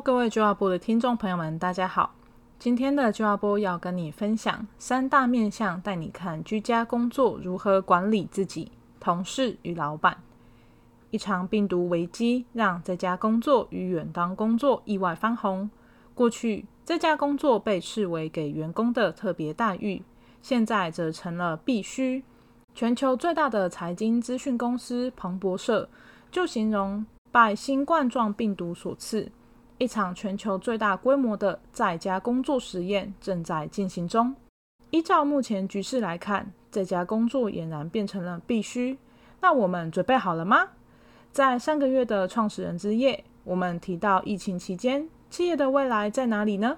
各位就要播的听众朋友们，大家好。今天的就要播要跟你分享三大面向，带你看居家工作如何管理自己、同事与老板。一场病毒危机让在家工作与远端工作意外翻红。过去在家工作被视为给员工的特别待遇，现在则成了必须。全球最大的财经资讯公司彭博社就形容，拜新冠状病毒所赐，一场全球最大规模的在家工作实验正在进行中。依照目前局势来看，在家工作俨然变成了必须。那我们准备好了吗？在上个月的创始人之夜，我们提到疫情期间企业的未来在哪里呢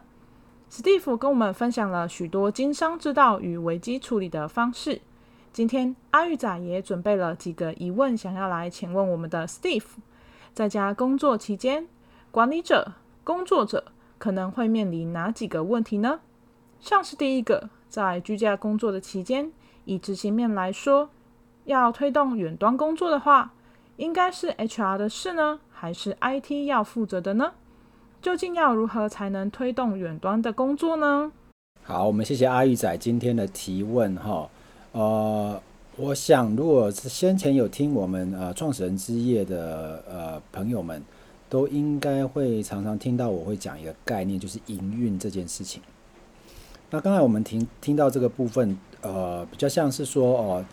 ？Steve 跟我们分享了许多经商之道与危机处理的方式。今天阿玉仔也准备了几个疑问，想要来请问我们的 Steve。在家工作期间，管理者、工作者可能会面临哪几个问题呢？像是第一个，在居家工作的期间，以执行面来说，要推动远端工作的话，应该是 HR 的事呢，还是 IT 要负责的呢？究竟要如何才能推动远端的工作呢？好，我们谢谢阿玉仔今天的提问哈，呃。我想，如果是先前有听我们呃创始人之夜的呃朋友们，都应该会常常听到我会讲一个概念，就是营运这件事情。那刚才我们听听到这个部分，呃，比较像是说哦，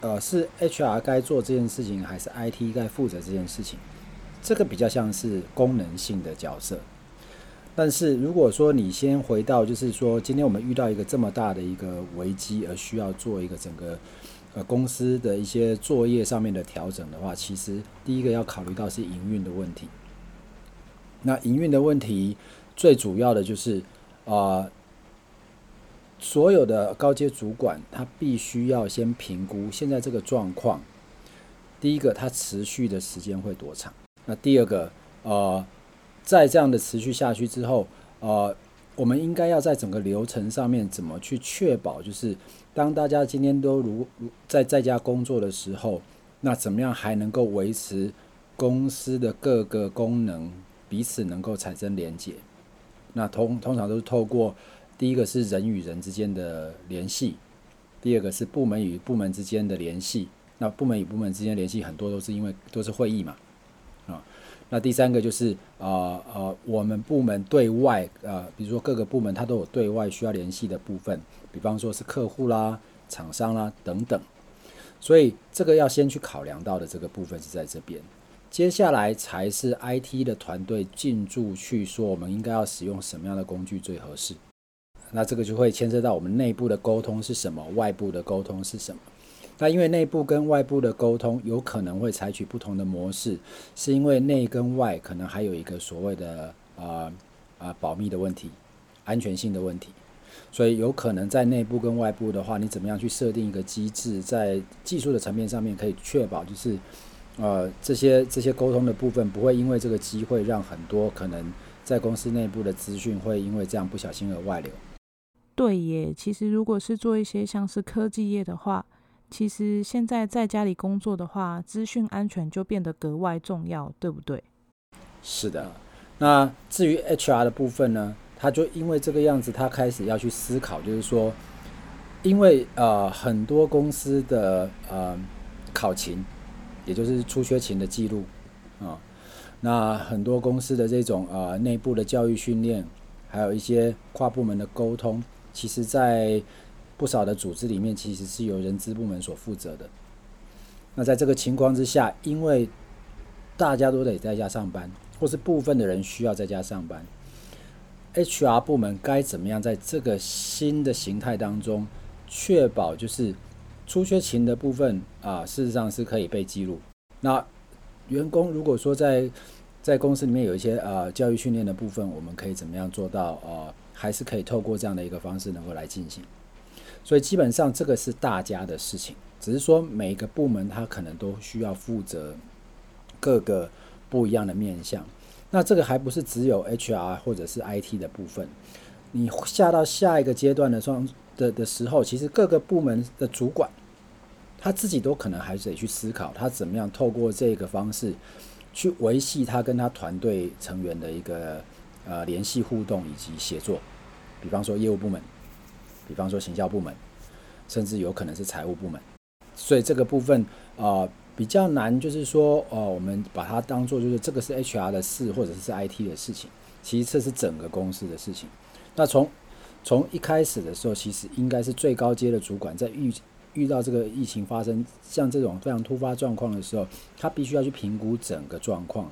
呃，是 HR 该做这件事情，还是 IT 该负责这件事情？这个比较像是功能性的角色。但是如果说你先回到，就是说今天我们遇到一个这么大的一个危机，而需要做一个整个。呃，公司的一些作业上面的调整的话，其实第一个要考虑到是营运的问题。那营运的问题最主要的就是啊、所有的高阶主管他必须要先评估现在这个状况。第一个，它持续的时间会多长？那第二个，呃，在这样的持续下去之后，呃。我们应该要在整个流程上面怎么去确保，就是当大家今天都如如在在家工作的时候，那怎么样还能够维持公司的各个功能彼此能够产生连接？那通通常都是透过第一个是人与人之间的联系，第二个是部门与部门之间的联系。那部门与部门之间联系很多都是因为都是会议嘛。啊那第三个就是呃呃，我们部门对外呃，比如说各个部门它都有对外需要联系的部分，比方说是客户啦、厂商啦等等，所以这个要先去考量到的这个部分是在这边，接下来才是 IT 的团队进驻去说我们应该要使用什么样的工具最合适，那这个就会牵涉到我们内部的沟通是什么，外部的沟通是什么。那因为内部跟外部的沟通有可能会采取不同的模式，是因为内跟外可能还有一个所谓的啊啊保密的问题、安全性的问题，所以有可能在内部跟外部的话，你怎么样去设定一个机制，在技术的层面上面可以确保就是呃这些这些沟通的部分不会因为这个机会让很多可能在公司内部的资讯会因为这样不小心而外流。对耶，其实如果是做一些像是科技业的话。其实现在在家里工作的话，资讯安全就变得格外重要，对不对？是的。那至于 HR 的部分呢，他就因为这个样子，他开始要去思考，就是说，因为呃很多公司的呃考勤，也就是出缺勤的记录啊，那很多公司的这种呃内部的教育训练，还有一些跨部门的沟通，其实在不少的组织里面，其实是由人资部门所负责的。那在这个情况之下，因为大家都得在家上班，或是部分的人需要在家上班，HR 部门该怎么样在这个新的形态当中，确保就是出缺勤的部分啊，事实上是可以被记录。那员工如果说在在公司里面有一些呃教育训练的部分，我们可以怎么样做到呃，还是可以透过这样的一个方式能够来进行。所以基本上这个是大家的事情，只是说每个部门它可能都需要负责各个不一样的面向。那这个还不是只有 HR 或者是 IT 的部分，你下到下一个阶段的双的的时候，其实各个部门的主管他自己都可能还是得去思考，他怎么样透过这个方式去维系他跟他团队成员的一个呃联系互动以及协作，比方说业务部门，比方说行销部门，甚至有可能是财务部门。所以这个部分啊、比较难，就是说呃我们把它当做就是这个是 HR 的事或者是 IT 的事情，其实这是整个公司的事情。那从从一开始的时候，其实应该是最高阶的主管在遇遇到这个疫情发生，像这种非常突发状况的时候，他必须要去评估整个状况，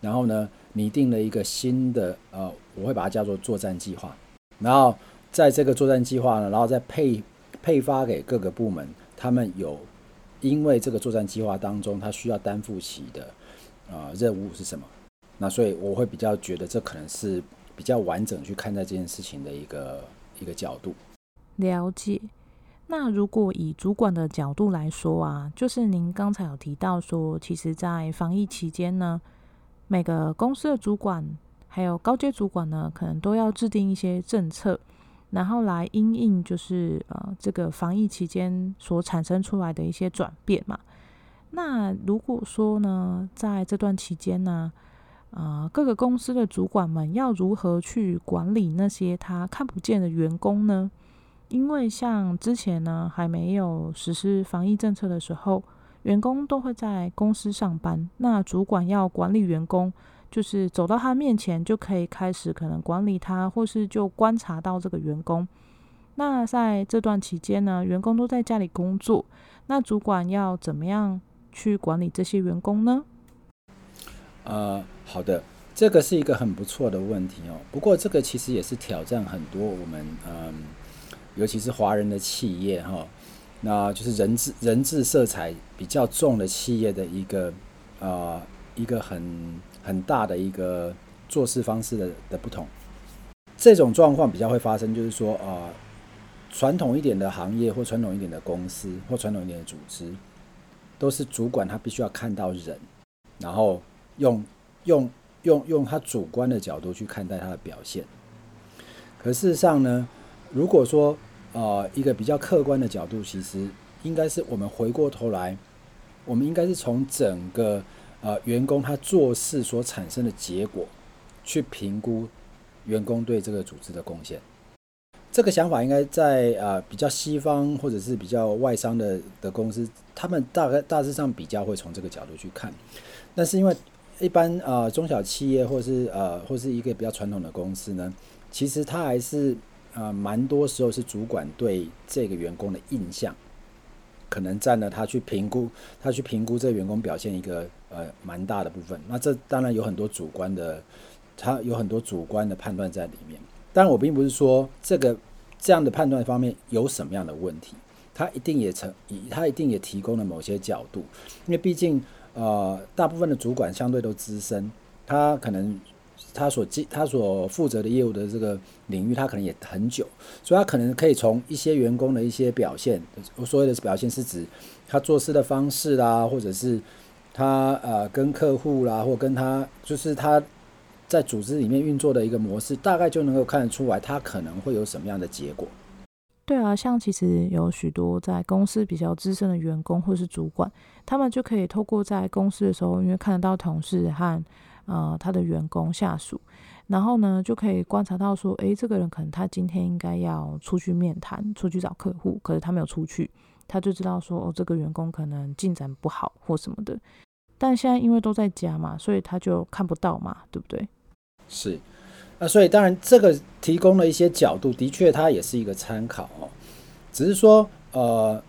然后呢，拟定了一个新的呃，我会把它叫做作战计划，然后在这个作战计划呢，然后再配配发给各个部门，他们有因为这个作战计划当中，他需要担负起的啊、呃、任务是什么？那所以我会比较觉得这可能是。比较完整去看待这件事情的一个一个角度。了解。那如果以主管的角度来说啊，就是您刚才有提到说，其实，在防疫期间呢，每个公司的主管还有高阶主管呢，可能都要制定一些政策，然后来因应就是呃这个防疫期间所产生出来的一些转变嘛。那如果说呢，在这段期间呢，呃，各个公司的主管们要如何去管理那些他看不见的员工呢？因为像之前呢，还没有实施防疫政策的时候，员工都会在公司上班。那主管要管理员工，就是走到他面前就可以开始可能管理他，或是就观察到这个员工。那在这段期间呢，员工都在家里工作，那主管要怎么样去管理这些员工呢？呃，好的，这个是一个很不错的问题哦。不过这个其实也是挑战很多我们，嗯，尤其是华人的企业哈，那就是人治人治色彩比较重的企业的一个呃一个很很大的一个做事方式的的不同。这种状况比较会发生，就是说啊，传统一点的行业或传统一点的公司或传统一点的组织，都是主管他必须要看到人，然后。用用用用他主观的角度去看待他的表现，可事实上呢，如果说呃一个比较客观的角度，其实应该是我们回过头来，我们应该是从整个呃员工他做事所产生的结果去评估员工对这个组织的贡献。这个想法应该在呃比较西方或者是比较外商的的公司，他们大概大致上比较会从这个角度去看，但是因为一般呃中小企业或是呃或是一个比较传统的公司呢，其实它还是呃蛮多时候是主管对这个员工的印象，可能占了他去评估他去评估这个员工表现一个呃蛮大的部分。那这当然有很多主观的，他有很多主观的判断在里面。当然我并不是说这个这样的判断方面有什么样的问题，他一定也成，他一定也提供了某些角度，因为毕竟。呃，大部分的主管相对都资深，他可能他所记他所负责的业务的这个领域，他可能也很久，所以他可能可以从一些员工的一些表现，我所谓的表现是指他做事的方式啦，或者是他呃跟客户啦，或跟他就是他在组织里面运作的一个模式，大概就能够看得出来，他可能会有什么样的结果。对啊，像其实有许多在公司比较资深的员工或是主管，他们就可以透过在公司的时候，因为看得到同事和呃他的员工下属，然后呢就可以观察到说，诶，这个人可能他今天应该要出去面谈，出去找客户，可是他没有出去，他就知道说，哦，这个员工可能进展不好或什么的。但现在因为都在家嘛，所以他就看不到嘛，对不对？是。那所以当然，这个提供了一些角度，的确它也是一个参考哦。只是说，呃，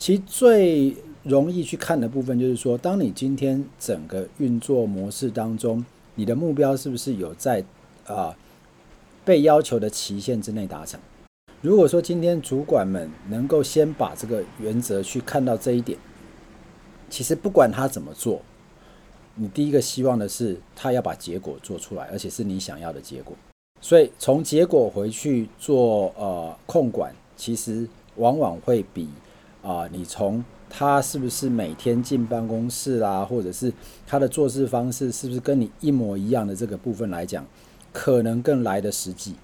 其实最容易去看的部分就是说，当你今天整个运作模式当中，你的目标是不是有在啊被要求的期限之内达成？如果说今天主管们能够先把这个原则去看到这一点，其实不管他怎么做。你第一个希望的是他要把结果做出来，而且是你想要的结果。所以从结果回去做呃控管，其实往往会比啊、你从他是不是每天进办公室啦，或者是他的做事方式是不是跟你一模一样的这个部分来讲，可能更来得实际。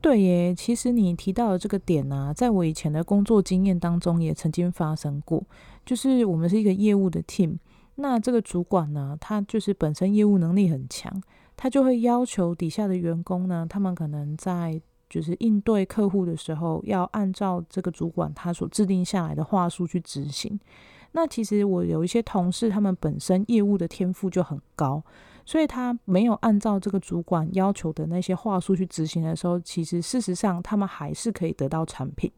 对耶，其实你提到的这个点呢、啊，在我以前的工作经验当中也曾经发生过，就是我们是一个业务的 team。那这个主管呢，他就是本身业务能力很强，他就会要求底下的员工呢，他们可能在就是应对客户的时候，要按照这个主管他所制定下来的话术去执行。那其实我有一些同事，他们本身业务的天赋就很高，所以他没有按照这个主管要求的那些话术去执行的时候，其实事实上他们还是可以得到产品。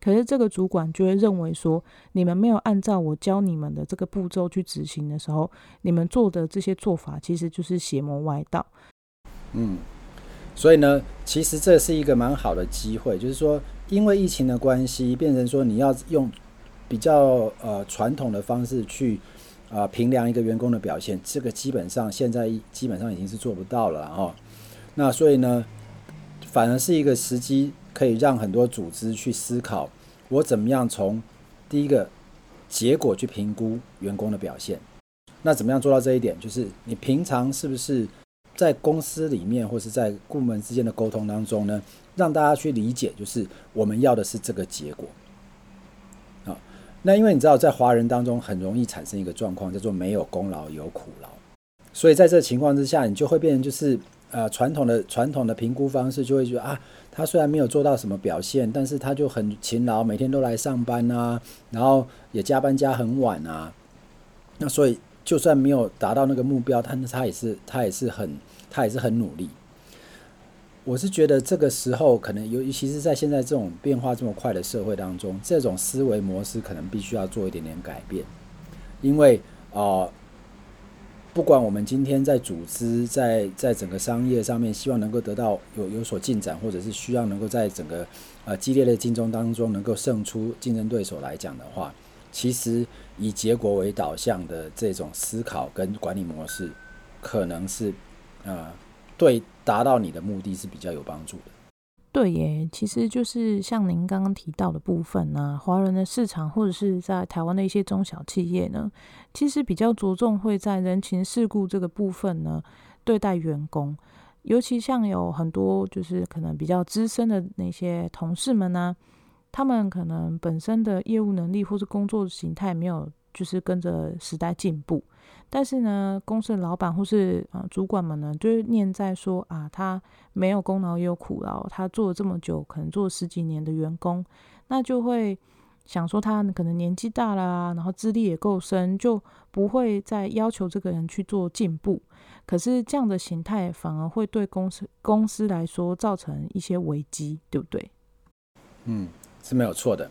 可是这个主管就会认为说，你们没有按照我教你们的这个步骤去执行的时候，你们做的这些做法其实就是邪魔歪道。嗯，所以呢，其实这是一个蛮好的机会，就是说，因为疫情的关系，变成说你要用。比较呃传统的方式去啊、呃、评量一个员工的表现，这个基本上现在基本上已经是做不到了哈。那所以呢，反而是一个时机，可以让很多组织去思考，我怎么样从第一个结果去评估员工的表现。那怎么样做到这一点？就是你平常是不是在公司里面或是在部门之间的沟通当中呢，让大家去理解，就是我们要的是这个结果。啊那因为你知道，在华人当中很容易产生一个状况，叫做没有功劳有苦劳，所以在这个情况之下，你就会变成就是呃传统的传统的评估方式就会觉得啊，他虽然没有做到什么表现，但是他就很勤劳，每天都来上班啊，然后也加班加很晚啊，那所以就算没有达到那个目标，他他也是他也是很他也是很努力。我是觉得这个时候可能尤其是在现在这种变化这么快的社会当中，这种思维模式可能必须要做一点点改变，因为啊、不管我们今天在组织在在整个商业上面，希望能够得到有有所进展，或者是需要能够在整个呃激烈的竞争当中能够胜出竞争对手来讲的话，其实以结果为导向的这种思考跟管理模式，可能是。呃对，达到你的目的是比较有帮助的。对耶，其实就是像您刚刚提到的部分呢，华人的市场或者是在台湾的一些中小企业呢，其实比较着重会在人情世故这个部分呢，对待员工，尤其像有很多就是可能比较资深的那些同事们呢，他们可能本身的业务能力或是工作形态没有。就是跟着时代进步，但是呢，公司的老板或是啊、呃、主管们呢，就是念在说啊，他没有功劳也有苦劳，他做了这么久，可能做了十几年的员工，那就会想说他可能年纪大了，然后资历也够深，就不会再要求这个人去做进步。可是这样的形态反而会对公司公司来说造成一些危机，对不对？嗯，是没有错的。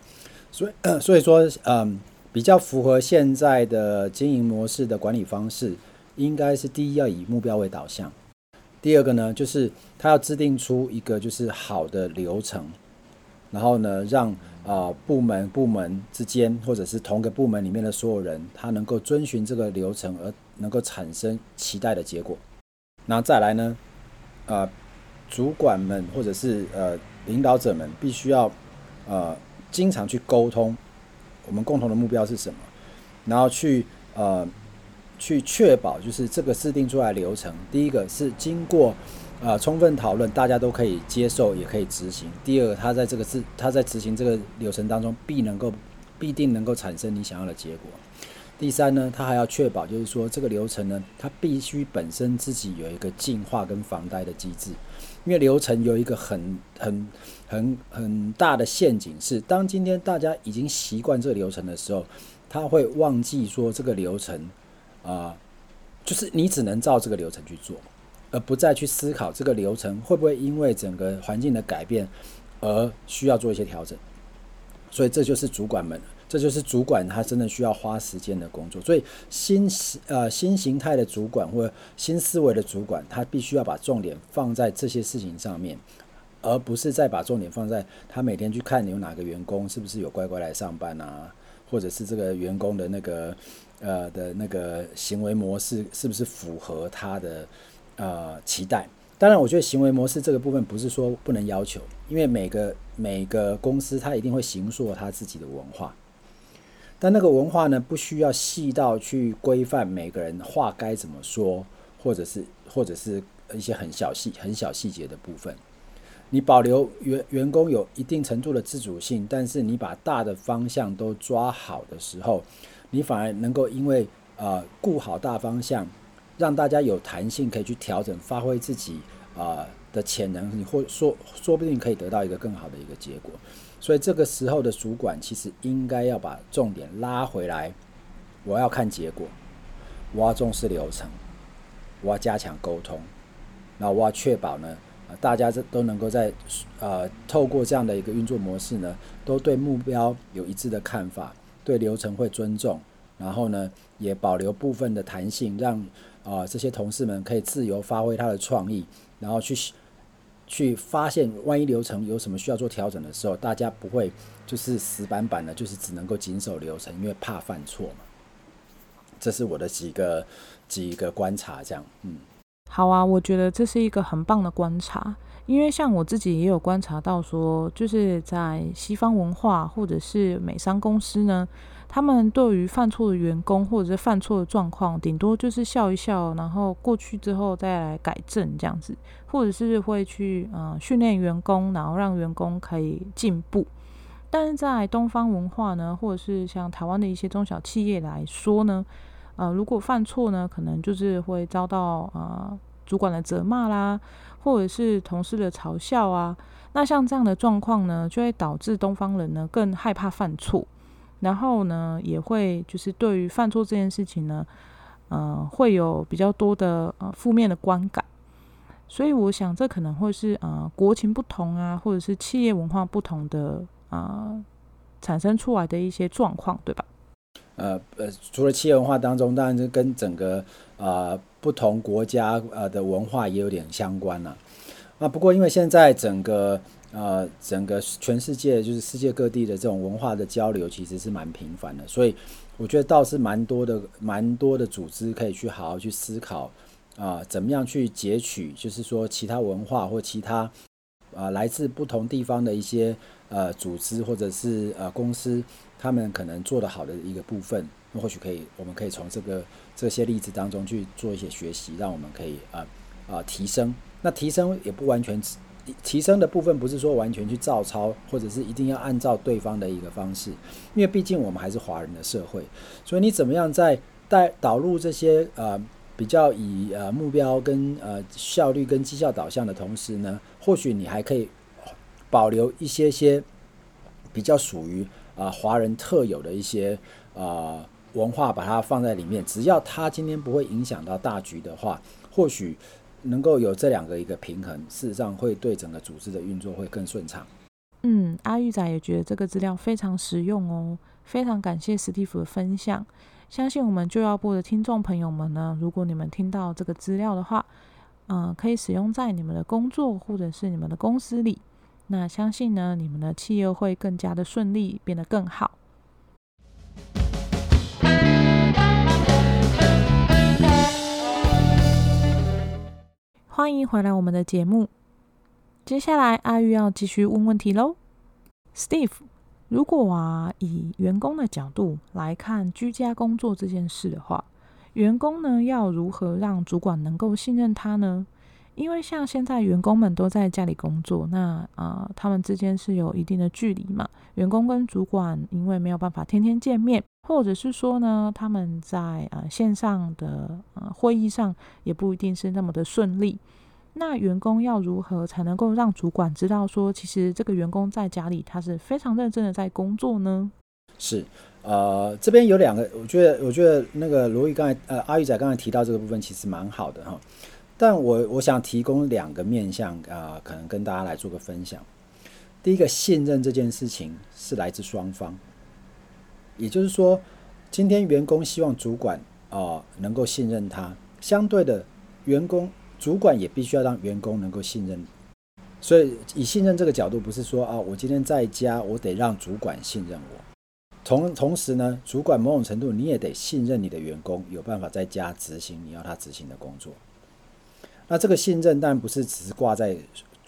所以，所以说，嗯。比较符合现在的经营模式的管理方式，应该是第一要以目标为导向，第二个呢，就是他要制定出一个就是好的流程，然后呢，让啊、部门部门之间或者是同个部门里面的所有人，他能够遵循这个流程而能够产生期待的结果。那再来呢，啊、主管们或者是呃领导者们必须要呃经常去沟通。我们共同的目标是什么？然后去呃去确保，就是这个制定出来流程，第一个是经过呃充分讨论，大家都可以接受，也可以执行。第二个，他在这个制他在执行这个流程当中，必能够必定能够产生你想要的结果。第三呢，他还要确保，就是说这个流程呢，它必须本身自己有一个净化跟防呆的机制。因为流程有一个很很很很大的陷阱，是当今天大家已经习惯这个流程的时候，他会忘记说这个流程啊、就是你只能照这个流程去做，而不再去思考这个流程会不会因为整个环境的改变而需要做一些调整。所以这就是主管们。这就是主管他真的需要花时间的工作，所以新呃新形态的主管或新思维的主管，他必须要把重点放在这些事情上面，而不是再把重点放在他每天去看你有哪个员工是不是有乖乖来上班啊，或者是这个员工的那个呃的那个行为模式是不是符合他的呃期待。当然，我觉得行为模式这个部分不是说不能要求，因为每个每个公司他一定会形塑他自己的文化。但那个文化呢，不需要细到去规范每个人话该怎么说，或者是或者是一些很小细很小细节的部分。你保留员员工有一定程度的自主性，但是你把大的方向都抓好的时候，你反而能够因为呃顾好大方向，让大家有弹性，可以去调整，发挥自己啊、呃、的潜能，你或说说不定可以得到一个更好的一个结果。所以这个时候的主管其实应该要把重点拉回来，我要看结果，我要重视流程，我要加强沟通，那我要确保呢，大家这都能够在呃透过这样的一个运作模式呢，都对目标有一致的看法，对流程会尊重，然后呢也保留部分的弹性，让啊、这些同事们可以自由发挥他的创意，然后去去发现，万一流程有什么需要做调整的时候，大家不会就是死板板的，就是只能够谨守流程，因为怕犯错嘛。这是我的几个几个观察，这样，嗯，好啊，我觉得这是一个很棒的观察，因为像我自己也有观察到说，就是在西方文化或者是美商公司呢。他们对于犯错的员工或者是犯错的状况，顶多就是笑一笑，然后过去之后再来改正这样子，或者是会去呃训练员工，然后让员工可以进步。但是在东方文化呢，或者是像台湾的一些中小企业来说呢，呃，如果犯错呢，可能就是会遭到呃主管的责骂啦，或者是同事的嘲笑啊。那像这样的状况呢，就会导致东方人呢更害怕犯错。然后呢，也会就是对于犯错这件事情呢，呃，会有比较多的呃负面的观感。所以我想，这可能会是呃国情不同啊，或者是企业文化不同的啊、产生出来的一些状况，对吧？呃呃，除了企业文化当中，当然是跟整个、呃、不同国家呃的文化也有点相关了、啊。啊，不过因为现在整个呃，整个全世界就是世界各地的这种文化的交流，其实是蛮频繁的，所以我觉得倒是蛮多的，蛮多的组织可以去好好去思考啊、怎么样去截取，就是说其他文化或其他啊、来自不同地方的一些呃组织或者是呃公司，他们可能做得好的一个部分，那或许可以，我们可以从这个这些例子当中去做一些学习，让我们可以啊啊、提升。那提升也不完全。提升的部分不是说完全去照抄，或者是一定要按照对方的一个方式，因为毕竟我们还是华人的社会，所以你怎么样在带导入这些呃比较以呃目标跟呃效率跟绩效导向的同时呢，或许你还可以保留一些些比较属于啊华人特有的一些啊、文化，把它放在里面，只要它今天不会影响到大局的话，或许。能够有这两个一个平衡，事实上会对整个组织的运作会更顺畅。嗯，阿玉仔也觉得这个资料非常实用哦，非常感谢史蒂夫的分享。相信我们就要播的听众朋友们呢，如果你们听到这个资料的话，嗯、可以使用在你们的工作或者是你们的公司里，那相信呢，你们的企业会更加的顺利，变得更好。欢迎回来我们的节目。接下来阿玉要继续问问题喽，Steve，如果啊以员工的角度来看居家工作这件事的话，员工呢要如何让主管能够信任他呢？因为像现在员工们都在家里工作，那啊、呃、他们之间是有一定的距离嘛。员工跟主管因为没有办法天天见面，或者是说呢他们在呃线上的呃会议上也不一定是那么的顺利。那员工要如何才能够让主管知道说，其实这个员工在家里他是非常认真的在工作呢？是，呃，这边有两个，我觉得我觉得那个罗毅刚才呃阿玉仔刚才提到这个部分其实蛮好的哈。但我我想提供两个面向啊、可能跟大家来做个分享。第一个，信任这件事情是来自双方，也就是说，今天员工希望主管啊、能够信任他，相对的，员工主管也必须要让员工能够信任。所以，以信任这个角度，不是说啊，我今天在家，我得让主管信任我。同同时呢，主管某种程度你也得信任你的员工，有办法在家执行你要他执行的工作。那这个信任当然不是只是挂在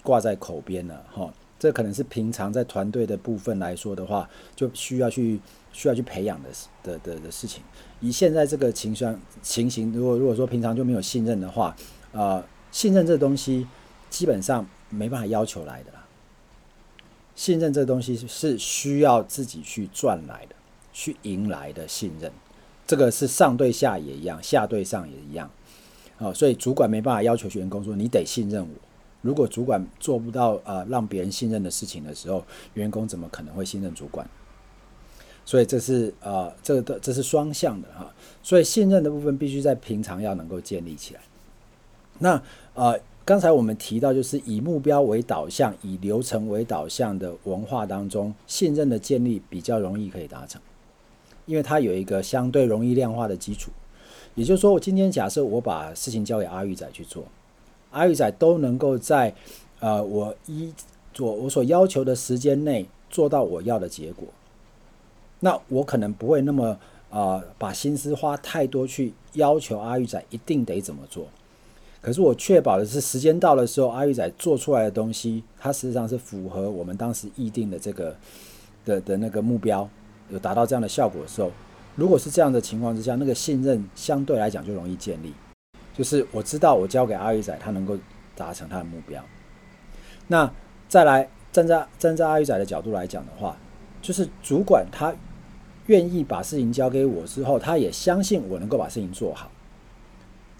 挂在口边了哈，这可能是平常在团队的部分来说的话，就需要去需要去培养的的的的事情。以现在这个情商情形，如果如果说平常就没有信任的话，呃，信任这东西基本上没办法要求来的啦。信任这东西是需要自己去赚来的，去赢来的信任。这个是上对下也一样，下对上也一样。啊，所以主管没办法要求员工说你得信任我。如果主管做不到呃让别人信任的事情的时候，员工怎么可能会信任主管？所以这是呃这个的这是双向的哈。所以信任的部分必须在平常要能够建立起来。那呃刚才我们提到就是以目标为导向、以流程为导向的文化当中，信任的建立比较容易可以达成，因为它有一个相对容易量化的基础。也就是说，我今天假设我把事情交给阿玉仔去做。阿玉仔都能够在，呃，我一做我所要求的时间内做到我要的结果，那我可能不会那么啊、把心思花太多去要求阿玉仔一定得怎么做。可是我确保的是，时间到的时候，阿玉仔做出来的东西，它实际上是符合我们当时议定的这个的的那个目标，有达到这样的效果的时候，如果是这样的情况之下，那个信任相对来讲就容易建立。就是我知道我交给阿玉仔，他能够达成他的目标。那再来站在站在阿玉仔的角度来讲的话，就是主管他愿意把事情交给我之后，他也相信我能够把事情做好，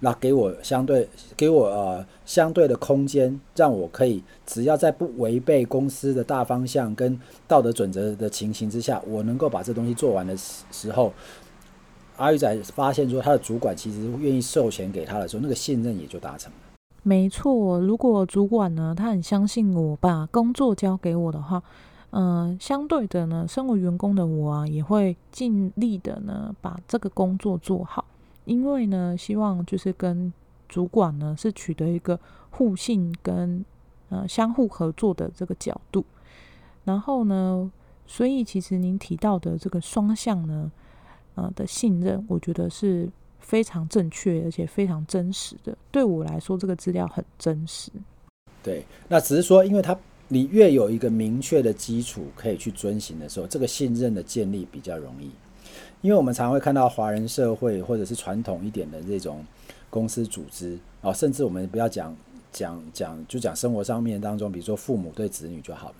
那给我相对给我呃相对的空间，让我可以只要在不违背公司的大方向跟道德准则的情形之下，我能够把这东西做完的时候。阿玉仔发现说，他的主管其实愿意授权给他的时候，那个信任也就达成了。没错，如果主管呢，他很相信我，把工作交给我的话，嗯、呃，相对的呢，身为员工的我啊，也会尽力的呢，把这个工作做好。因为呢，希望就是跟主管呢是取得一个互信跟呃相互合作的这个角度。然后呢，所以其实您提到的这个双向呢。呃的信任，我觉得是非常正确而且非常真实的。对我来说，这个资料很真实。对，那只是说，因为他你越有一个明确的基础可以去遵循的时候，这个信任的建立比较容易。因为我们常会看到华人社会或者是传统一点的这种公司组织啊，甚至我们不要讲讲讲，就讲生活上面当中，比如说父母对子女就好了。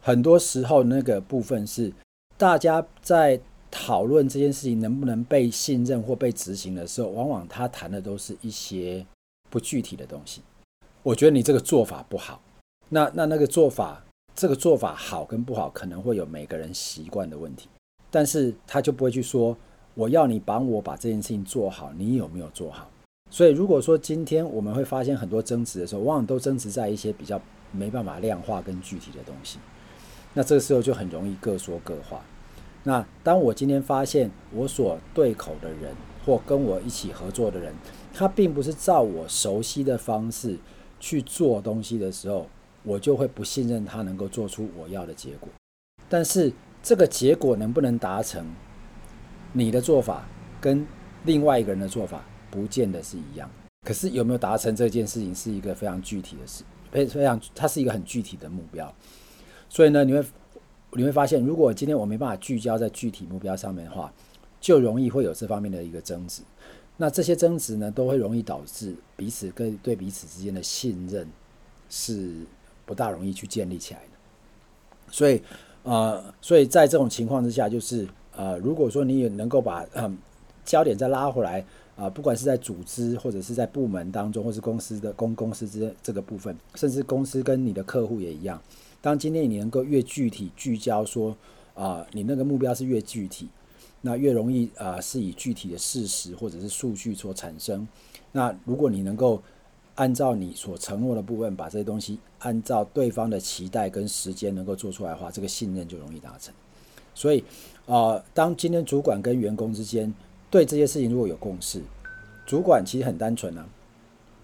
很多时候那个部分是大家在。讨论这件事情能不能被信任或被执行的时候，往往他谈的都是一些不具体的东西。我觉得你这个做法不好，那那那个做法，这个做法好跟不好，可能会有每个人习惯的问题。但是他就不会去说，我要你帮我把这件事情做好，你有没有做好？所以如果说今天我们会发现很多争执的时候，往往都争执在一些比较没办法量化跟具体的东西，那这个时候就很容易各说各话。那当我今天发现我所对口的人或跟我一起合作的人，他并不是照我熟悉的方式去做东西的时候，我就会不信任他能够做出我要的结果。但是这个结果能不能达成，你的做法跟另外一个人的做法不见得是一样。可是有没有达成这件事情是一个非常具体的事，非非常，它是一个很具体的目标。所以呢，你会。你会发现，如果今天我没办法聚焦在具体目标上面的话，就容易会有这方面的一个争执。那这些争执呢，都会容易导致彼此跟对彼此之间的信任是不大容易去建立起来的。所以，呃，所以在这种情况之下，就是呃，如果说你也能够把嗯焦点再拉回来啊，呃，不管是在组织或者是在部门当中，或是公司的公公司之这个部分，甚至公司跟你的客户也一样。当今天你能够越具体聚焦说，啊，你那个目标是越具体，那越容易啊、是以具体的事实或者是数据所产生。那如果你能够按照你所承诺的部分，把这些东西按照对方的期待跟时间能够做出来的话，这个信任就容易达成。所以啊、当今天主管跟员工之间对这些事情如果有共识，主管其实很单纯啊。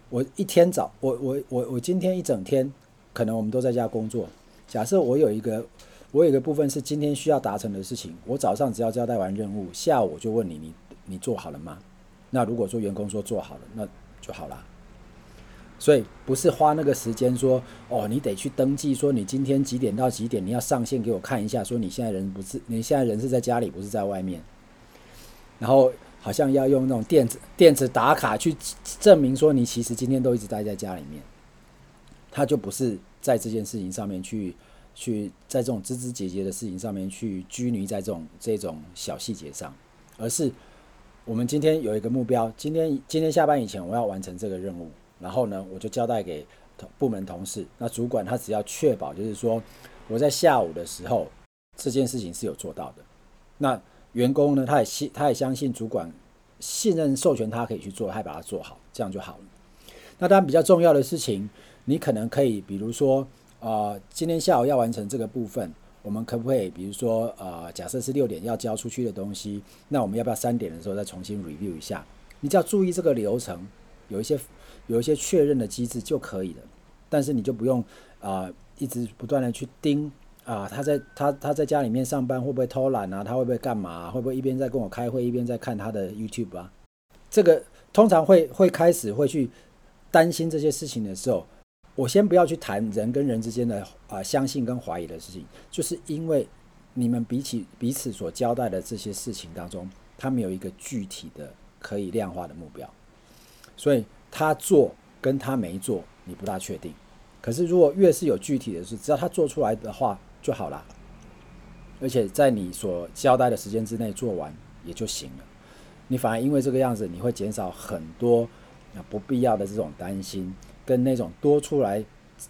我一天早，我我我我今天一整天，可能我们都在家工作。假设我有一个，我有一个部分是今天需要达成的事情，我早上只要交代完任务，下午我就问你，你你做好了吗？那如果说员工说做好了，那就好了。所以不是花那个时间说，哦，你得去登记，说你今天几点到几点，你要上线给我看一下，说你现在人不是，你现在人是在家里，不是在外面。然后好像要用那种电子电子打卡去证明说你其实今天都一直待在家里面，他就不是。在这件事情上面去，去在这种枝枝节节的事情上面去拘泥在这种这种小细节上，而是我们今天有一个目标，今天今天下班以前我要完成这个任务，然后呢，我就交代给同部门同事。那主管他只要确保，就是说我在下午的时候这件事情是有做到的。那员工呢，他也信，他也相信主管信任授权他可以去做，他把它做好，这样就好了。那当然比较重要的事情，你可能可以，比如说，呃，今天下午要完成这个部分，我们可不可以，比如说，呃，假设是六点要交出去的东西，那我们要不要三点的时候再重新 review 一下？你只要注意这个流程，有一些有一些确认的机制就可以了。但是你就不用啊、一直不断的去盯啊、他在他他在家里面上班会不会偷懒啊？他会不会干嘛、会不会一边在跟我开会，一边在看他的 YouTube 啊？这个通常会会开始会去。担心这些事情的时候，我先不要去谈人跟人之间的啊相信跟怀疑的事情，就是因为你们比起彼此所交代的这些事情当中，他没有一个具体的可以量化的目标，所以他做跟他没做你不大确定。可是如果越是有具体的事，只要他做出来的话就好了，而且在你所交代的时间之内做完也就行了。你反而因为这个样子，你会减少很多。那不必要的这种担心，跟那种多出来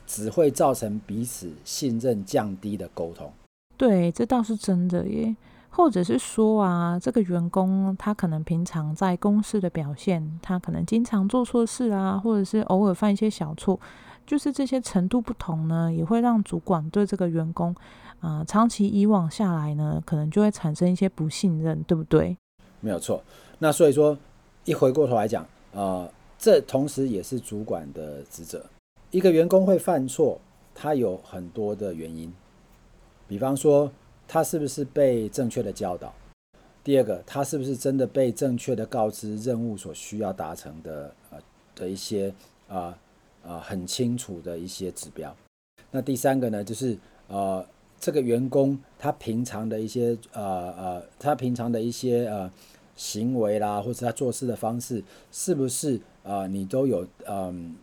只会造成彼此信任降低的沟通，对，这倒是真的耶。或者是说啊，这个员工他可能平常在公司的表现，他可能经常做错事啊，或者是偶尔犯一些小错，就是这些程度不同呢，也会让主管对这个员工啊、长期以往下来呢，可能就会产生一些不信任，对不对？没有错。那所以说，一回过头来讲，啊、这同时也是主管的职责。一个员工会犯错，他有很多的原因。比方说，他是不是被正确的教导？第二个，他是不是真的被正确的告知任务所需要达成的呃的一些啊啊、很清楚的一些指标？那第三个呢，就是呃这个员工他平常的一些呃呃他平常的一些呃行为啦，或者他做事的方式，是不是？啊、呃，你都有嗯，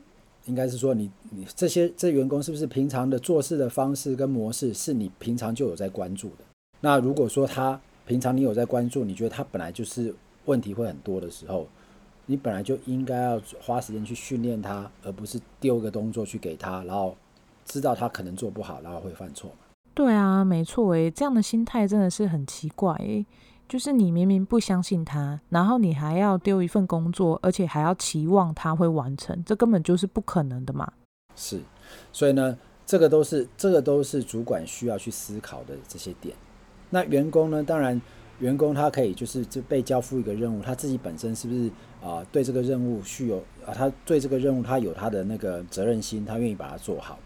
应该是说你你这些这员工是不是平常的做事的方式跟模式是你平常就有在关注的？那如果说他平常你有在关注，你觉得他本来就是问题会很多的时候，你本来就应该要花时间去训练他，而不是丢个动作去给他，然后知道他可能做不好，然后会犯错。对啊，没错诶，这样的心态真的是很奇怪诶。就是你明明不相信他，然后你还要丢一份工作，而且还要期望他会完成，这根本就是不可能的嘛。是，所以呢，这个都是这个都是主管需要去思考的这些点。那员工呢？当然，员工他可以就是就被交付一个任务，他自己本身是不是啊、对这个任务具有啊？他对这个任务他有他的那个责任心，他愿意把它做好。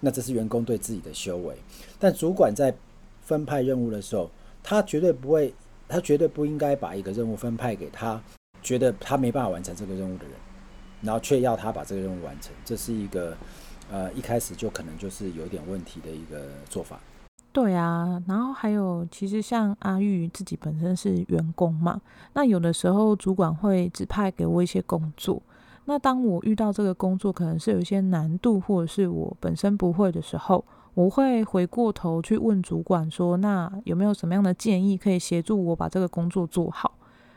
那这是员工对自己的修为。但主管在分派任务的时候，他绝对不会。他绝对不应该把一个任务分派给他，觉得他没办法完成这个任务的人，然后却要他把这个任务完成，这是一个呃一开始就可能就是有点问题的一个做法。对啊，然后还有，其实像阿玉自己本身是员工嘛，那有的时候主管会指派给我一些工作，那当我遇到这个工作可能是有一些难度，或者是我本身不会的时候。我会回过头去问主管说：“那有没有什么样的建议可以协助我把这个工作做好？”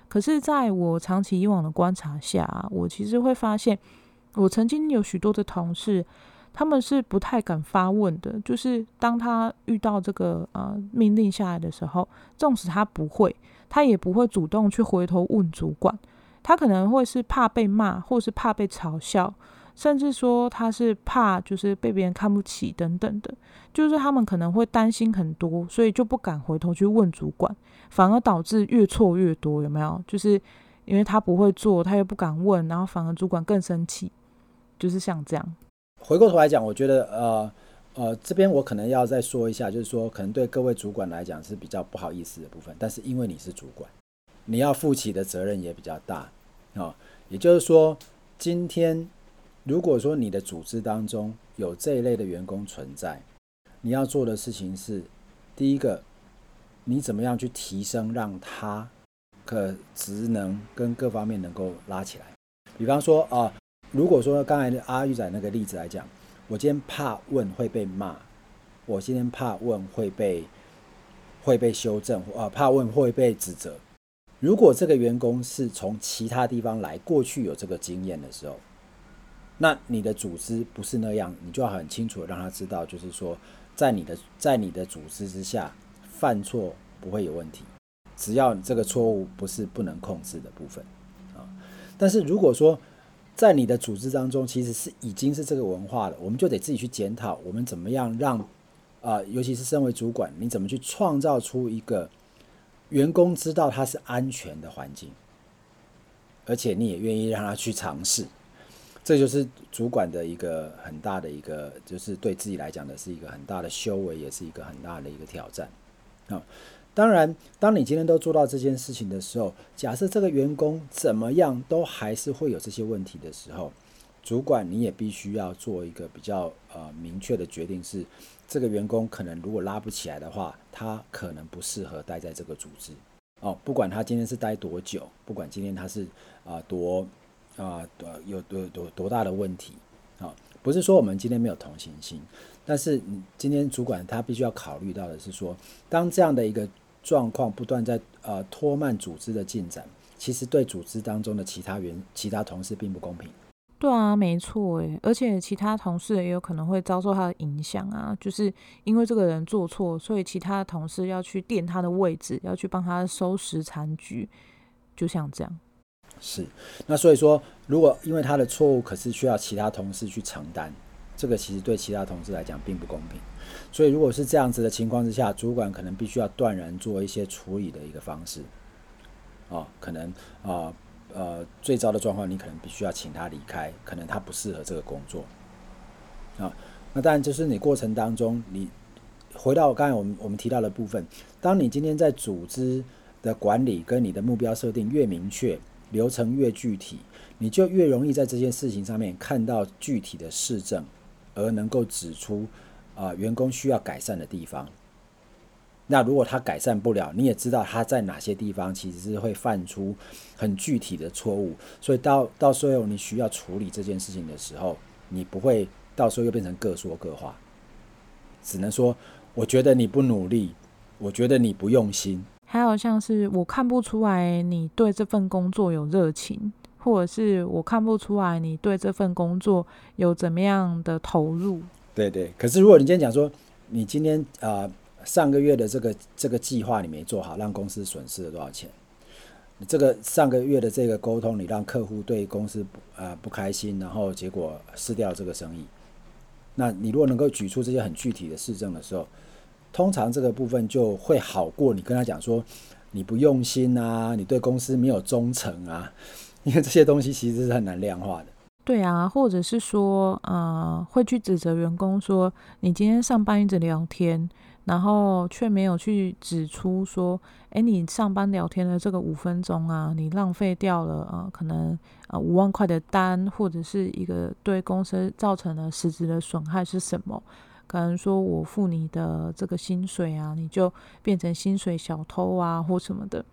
可是，在我长期以往的观察下，我其实会发现，我曾经有许多的同事，他们是不太敢发问的。就是当他遇到这个呃命令下来的时候，纵使他不会，他也不会主动去回头问主管。他可能会是怕被骂，或是怕被嘲笑。甚至说他是怕就是被别人看不起等等的，就是他们可能会担心很多，所以就不敢回头去问主管，反而导致越错越多。有没有？就是因为他不会做，他又不敢问，然后反而主管更生气。就是像这样。回过头来讲，我觉得呃呃这边我可能要再说一下，就是说可能对各位主管来讲是比较不好意思的部分，但是因为你是主管，你要负起的责任也比较大啊，哦。也就是说今天。如果说你的组织当中有这一类的员工存在，你要做的事情是，第一个，你怎么样去提升，让他可职能跟各方面能够拉起来。比方说啊、如果说刚才阿玉仔那个例子来讲，我今天怕问会被骂，我今天怕问会被会被修正，啊、呃，怕问会被指责，如果这个员工是从其他地方来，过去有这个经验的时候，那你的组织不是那样，你就要很清楚的让他知道，就是说，在你的在你的组织之下犯错不会有问题，只要这个错误不是不能控制的部分啊。但是如果说在你的组织当中其实是已经是这个文化了，我们就得自己去检讨，我们怎么样让啊，尤其是身为主管，你怎么去创造出一个。员工知道他是安全的环境，而且你也愿意让他去尝试，这就是主管的一个很大的一个，就是对自己来讲的是一个很大的修为，也是一个很大的一个挑战。啊，当然，当你今天都做到这件事情的时候，假设这个员工怎么样都还是会有这些问题的时候，主管你也必须要做一个比较呃明确的决定是。这个员工可能如果拉不起来的话，他可能不适合待在这个组织哦。不管他今天是待多久，不管今天他是啊、多啊多、呃、有多多多大的问题啊、不是说我们今天没有同情心，但是你今天主管他必须要考虑到的是说，当这样的一个状况不断在呃拖慢组织的进展，其实对组织当中的其他员、其他同事并不公平。对啊，没错诶，而且其他同事也有可能会遭受他的影响啊，就是因为这个人做错，所以其他的同事要去垫他的位置，要去帮他收拾残局，就像这样。是，那所以说，如果因为他的错误，可是需要其他同事去承担，这个其实对其他同事来讲并不公平。所以如果是这样子的情况之下，主管可能必须要断然做一些处理的一个方式。哦，可能啊。呃呃，最糟的状况，你可能必须要请他离开，可能他不适合这个工作啊。那当然，就是你过程当中，你回到刚才我们我们提到的部分，当你今天在组织的管理跟你的目标设定越明确，流程越具体，你就越容易在这件事情上面看到具体的事证，而能够指出啊、员工需要改善的地方。那如果他改善不了，你也知道他在哪些地方其实是会犯出很具体的错误，所以到到时候你需要处理这件事情的时候，你不会到时候又变成各说各话，只能说我觉得你不努力，我觉得你不用心，还有像是我看不出来你对这份工作有热情，或者是我看不出来你对这份工作有怎么样的投入。对对，可是如果你今天讲说你今天啊。呃上个月的这个这个计划你没做好，让公司损失了多少钱？你这个上个月的这个沟通，你让客户对公司不呃不开心，然后结果失掉这个生意。那你如果能够举出这些很具体的事证的时候，通常这个部分就会好过你跟他讲说你不用心啊，你对公司没有忠诚啊，因为这些东西其实是很难量化的。对啊，或者是说呃会去指责员工说你今天上班一直聊天。然后却没有去指出说，哎，你上班聊天的这个五分钟啊，你浪费掉了啊，可能呃五万块的单，或者是一个对公司造成了实质的损害是什么？可能说我付你的这个薪水啊，你就变成薪水小偷啊，或什么的。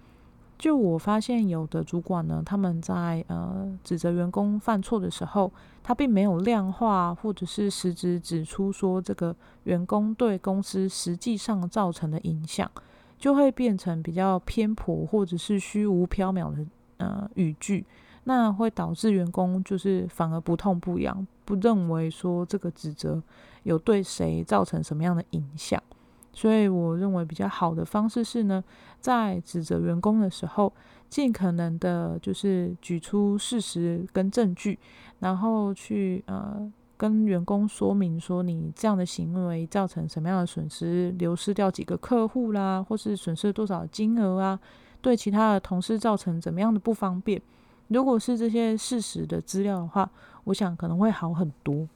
就我发现有的主管呢，他们在呃指责员工犯错的时候，他并没有量化或者是实质指出说这个员工对公司实际上造成的影响，就会变成比较偏颇或者是虚无缥缈的呃语句，那会导致员工就是反而不痛不痒，不认为说这个指责有对谁造成什么样的影响。所以我认为比较好的方式是呢，在指责员工的时候，尽可能的就是举出事实跟证据，然后去呃跟员工说明说你这样的行为造成什么样的损失，流失掉几个客户啦，或是损失多少金额啊，对其他的同事造成怎么样的不方便。如果是这些事实的资料的话，我想可能会好很多。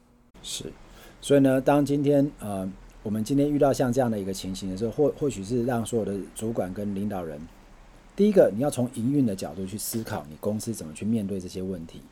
是，所以呢，当今天呃。我们今天遇到像这样的一个情形的时候，或或许是让所有的主管跟领导人，第一个你要从营运的角度去思考，你公司怎么去面对这些问题，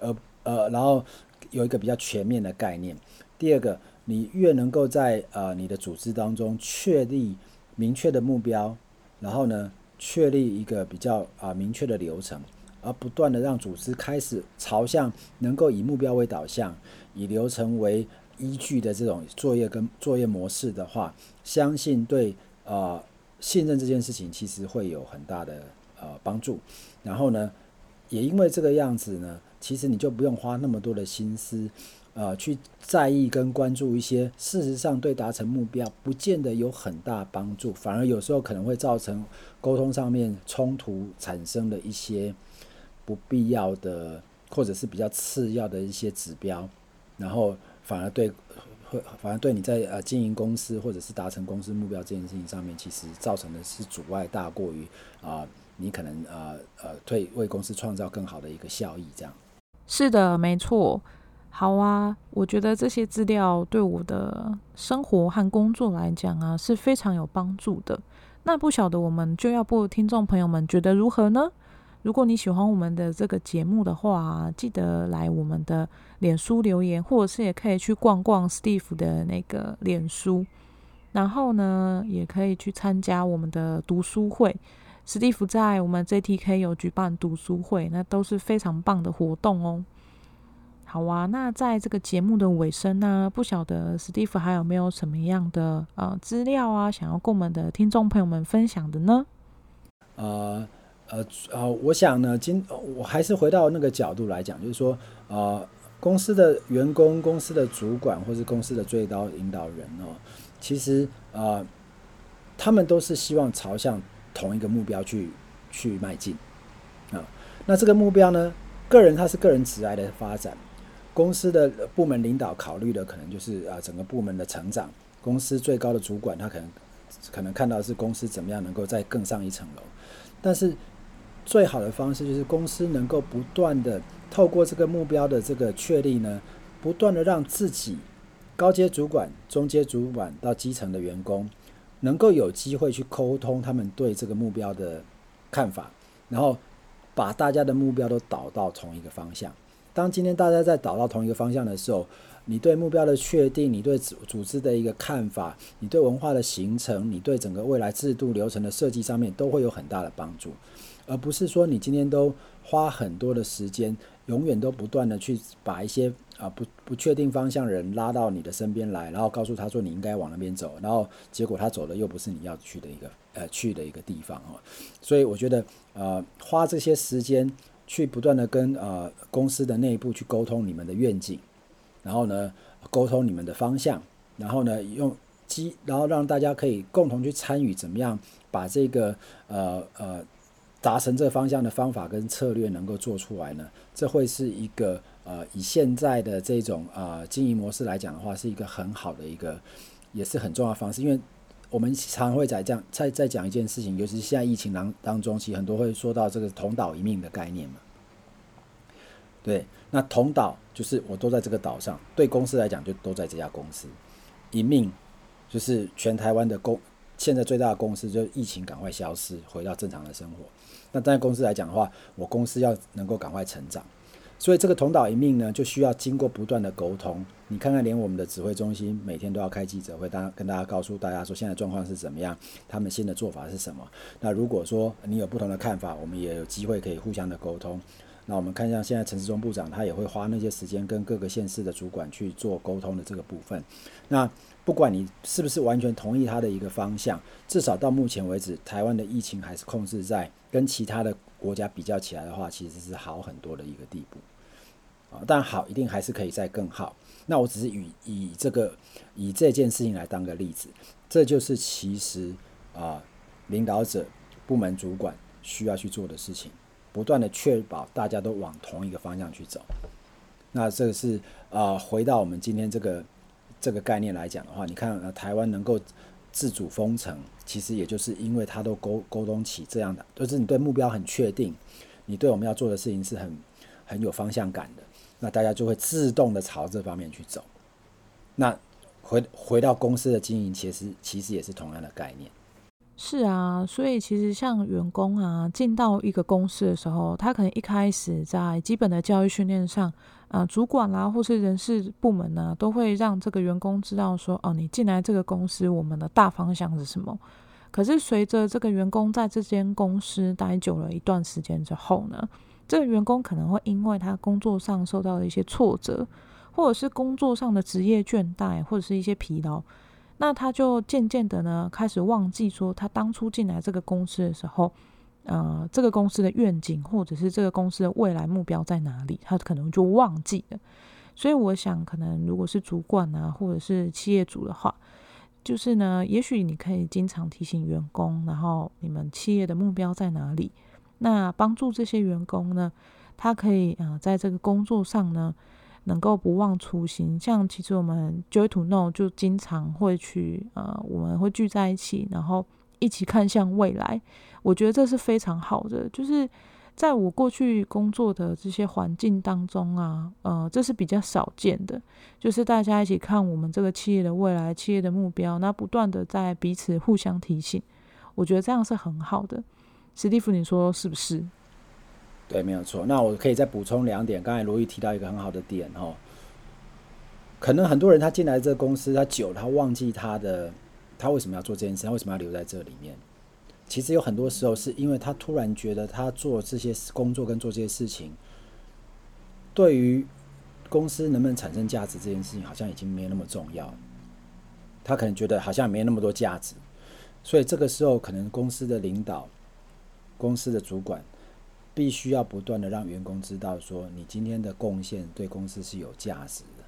呃呃，然后有一个比较全面的概念。第二个，你越能够在呃你的组织当中确立明确的目标，然后呢，确立一个比较啊、明确的流程，而不断的让组织开始朝向能够以目标为导向，以流程为。依据的这种作业跟作业模式的话，相信对呃信任这件事情其实会有很大的呃帮助。然后呢，也因为这个样子呢，其实你就不用花那么多的心思，呃，去在意跟关注一些事实上对达成目标不见得有很大帮助，反而有时候可能会造成沟通上面冲突产生的一些不必要的或者是比较次要的一些指标，然后反而对。反而对你在呃经营公司或者是达成公司目标这件事情上面，其实造成的是阻碍大过于啊、你可能呃呃，对为公司创造更好的一个效益，这样。是的，没错。好啊，我觉得这些资料对我的生活和工作来讲啊是非常有帮助的。那不晓得我们就要不听众朋友们觉得如何呢？如果你喜欢我们的这个节目的话，记得来我们的脸书留言，或者是也可以去逛逛 Steve 的那个脸书，然后呢，也可以去参加我们的读书会。Steve 在我们 JTK 有举办读书会，那都是非常棒的活动哦。好啊，那在这个节目的尾声呢，不晓得 Steve 还有没有什么样的呃资料啊，想要跟我们的听众朋友们分享的呢？呃。呃呃，我想呢，今我还是回到那个角度来讲，就是说，呃，公司的员工、公司的主管或是公司的最高领导人哦，其实呃，他们都是希望朝向同一个目标去去迈进啊。那这个目标呢，个人他是个人职涯的发展，公司的部门领导考虑的可能就是啊整个部门的成长，公司最高的主管他可能可能看到是公司怎么样能够再更上一层楼，但是。最好的方式就是公司能够不断的透过这个目标的这个确立呢，不断的让自己高阶主管、中阶主管到基层的员工，能够有机会去沟通他们对这个目标的看法，然后把大家的目标都导到同一个方向。当今天大家在导到同一个方向的时候，你对目标的确定，你对组组织的一个看法，你对文化的形成，你对整个未来制度流程的设计上面，都会有很大的帮助。而不是说你今天都花很多的时间，永远都不断的去把一些啊不不确定方向人拉到你的身边来，然后告诉他说你应该往那边走，然后结果他走的又不是你要去的一个呃去的一个地方哦。所以我觉得呃花这些时间去不断的跟呃公司的内部去沟通你们的愿景，然后呢沟通你们的方向，然后呢用机然后让大家可以共同去参与怎么样把这个呃呃。达成这个方向的方法跟策略能够做出来呢，这会是一个呃，以现在的这种呃经营模式来讲的话，是一个很好的一个，也是很重要方式。因为我们常会在这样在在讲一件事情，尤其是现在疫情当当中，其实很多会说到这个同岛一命的概念嘛。对，那同岛就是我都在这个岛上，对公司来讲就都在这家公司，一命就是全台湾的公。现在最大的公司就是疫情赶快消失，回到正常的生活。那在公司来讲的话，我公司要能够赶快成长，所以这个同岛一命呢，就需要经过不断的沟通。你看看，连我们的指挥中心每天都要开记者会，大家跟大家告诉大家说现在状况是怎么样，他们新的做法是什么。那如果说你有不同的看法，我们也有机会可以互相的沟通。那我们看一下现在陈世忠部长，他也会花那些时间跟各个县市的主管去做沟通的这个部分。那不管你是不是完全同意他的一个方向，至少到目前为止，台湾的疫情还是控制在跟其他的国家比较起来的话，其实是好很多的一个地步。啊，但好一定还是可以再更好。那我只是以以这个以这件事情来当个例子，这就是其实啊，领导者、部门主管需要去做的事情，不断的确保大家都往同一个方向去走。那这个是啊，回到我们今天这个。这个概念来讲的话，你看，呃，台湾能够自主封城，其实也就是因为他都沟沟通起这样的，就是你对目标很确定，你对我们要做的事情是很很有方向感的，那大家就会自动的朝这方面去走。那回回到公司的经营，其实其实也是同样的概念。是啊，所以其实像员工啊，进到一个公司的时候，他可能一开始在基本的教育训练上。啊，主管啦，或是人事部门呢，都会让这个员工知道说，哦，你进来这个公司，我们的大方向是什么。可是随着这个员工在这间公司待久了一段时间之后呢，这个员工可能会因为他工作上受到了一些挫折，或者是工作上的职业倦怠，或者是一些疲劳，那他就渐渐的呢，开始忘记说他当初进来这个公司的时候，呃这个公司的愿景，或者是这个公司的未来目标在哪里，他可能就忘记了。所以我想，可能如果是主管啊，或者是企业主的话，就是呢，也许你可以经常提醒员工，然后你们企业的目标在哪里，那帮助这些员工呢，他可以啊、在这个工作上呢，能够不忘初心。像其实我们 Joy to Know 就经常会去呃，我们会聚在一起，然后一起看向未来。我觉得这是非常好的，就是。在我过去工作的这些环境当中啊，呃，这是比较少见的，就是大家一起看我们这个企业的未来、企业的目标，那不断的在彼此互相提醒，我觉得这样是很好的。史蒂夫，你说是不是？对，没有错。那我可以再补充两点。刚才罗毅提到一个很好的点哦，可能很多人他进来这个公司，他久，他忘记他的他为什么要做这件事，他为什么要留在这里面。其实有很多时候是因为他突然觉得他做这些工作跟做这些事情，对于公司能不能产生价值这件事情好像已经没那么重要。他可能觉得好像没那么多价值，所以这个时候可能公司的领导、公司的主管必须要不断的让员工知道说，你今天的贡献对公司是有价值的。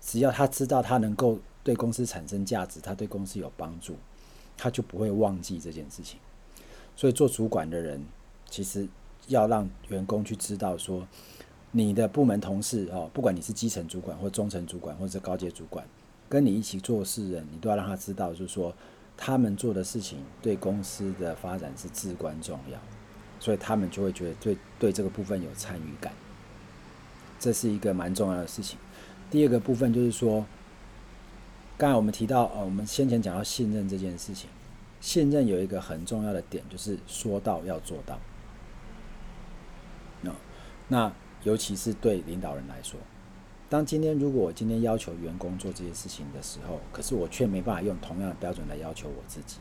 只要他知道他能够对公司产生价值，他对公司有帮助。他就不会忘记这件事情，所以做主管的人其实要让员工去知道说，你的部门同事哦，不管你是基层主管或中层主管或者高阶主管，跟你一起做事的人，你都要让他知道，就是说他们做的事情对公司的发展是至关重要，所以他们就会觉得对对这个部分有参与感，这是一个蛮重要的事情。第二个部分就是说。刚才我们提到，呃，我们先前讲到信任这件事情，信任有一个很重要的点，就是说到要做到。那，那尤其是对领导人来说，当今天如果我今天要求员工做这些事情的时候，可是我却没办法用同样的标准来要求我自己，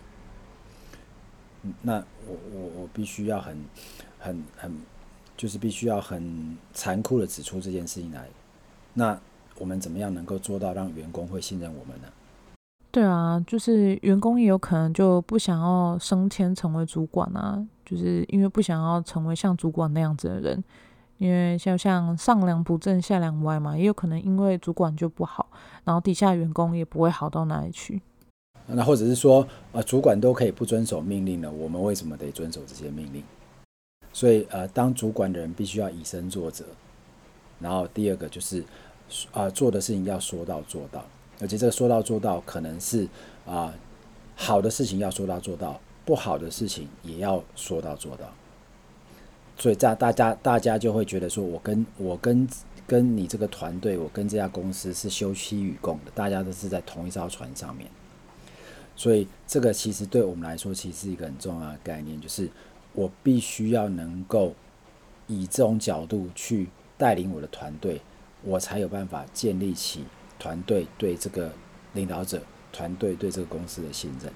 那我我我必须要很很很，就是必须要很残酷的指出这件事情来，那。我们怎么样能够做到让员工会信任我们呢？对啊，就是员工也有可能就不想要升迁成为主管啊，就是因为不想要成为像主管那样子的人，因为像像上梁不正下梁歪嘛，也有可能因为主管就不好，然后底下员工也不会好到哪里去。那或者是说，呃，主管都可以不遵守命令了，我们为什么得遵守这些命令？所以，呃，当主管的人必须要以身作则。然后第二个就是。啊、呃，做的事情要说到做到，而且这个说到做到，可能是啊、呃，好的事情要说到做到，不好的事情也要说到做到。所以，这样大家大家就会觉得说，我跟我跟跟你这个团队，我跟这家公司是休戚与共的，大家都是在同一艘船上面。所以，这个其实对我们来说，其实是一个很重要的概念，就是我必须要能够以这种角度去带领我的团队。我才有办法建立起团队对这个领导者、团队对这个公司的信任。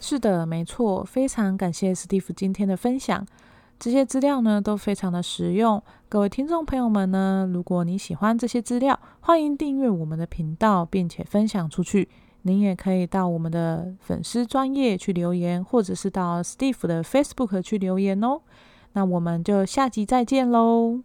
是的，没错，非常感谢史蒂夫今天的分享，这些资料呢都非常的实用。各位听众朋友们呢，如果你喜欢这些资料，欢迎订阅我们的频道，并且分享出去。您也可以到我们的粉丝专页去留言，或者是到 Steve 的 Facebook 去留言哦。那我们就下集再见喽。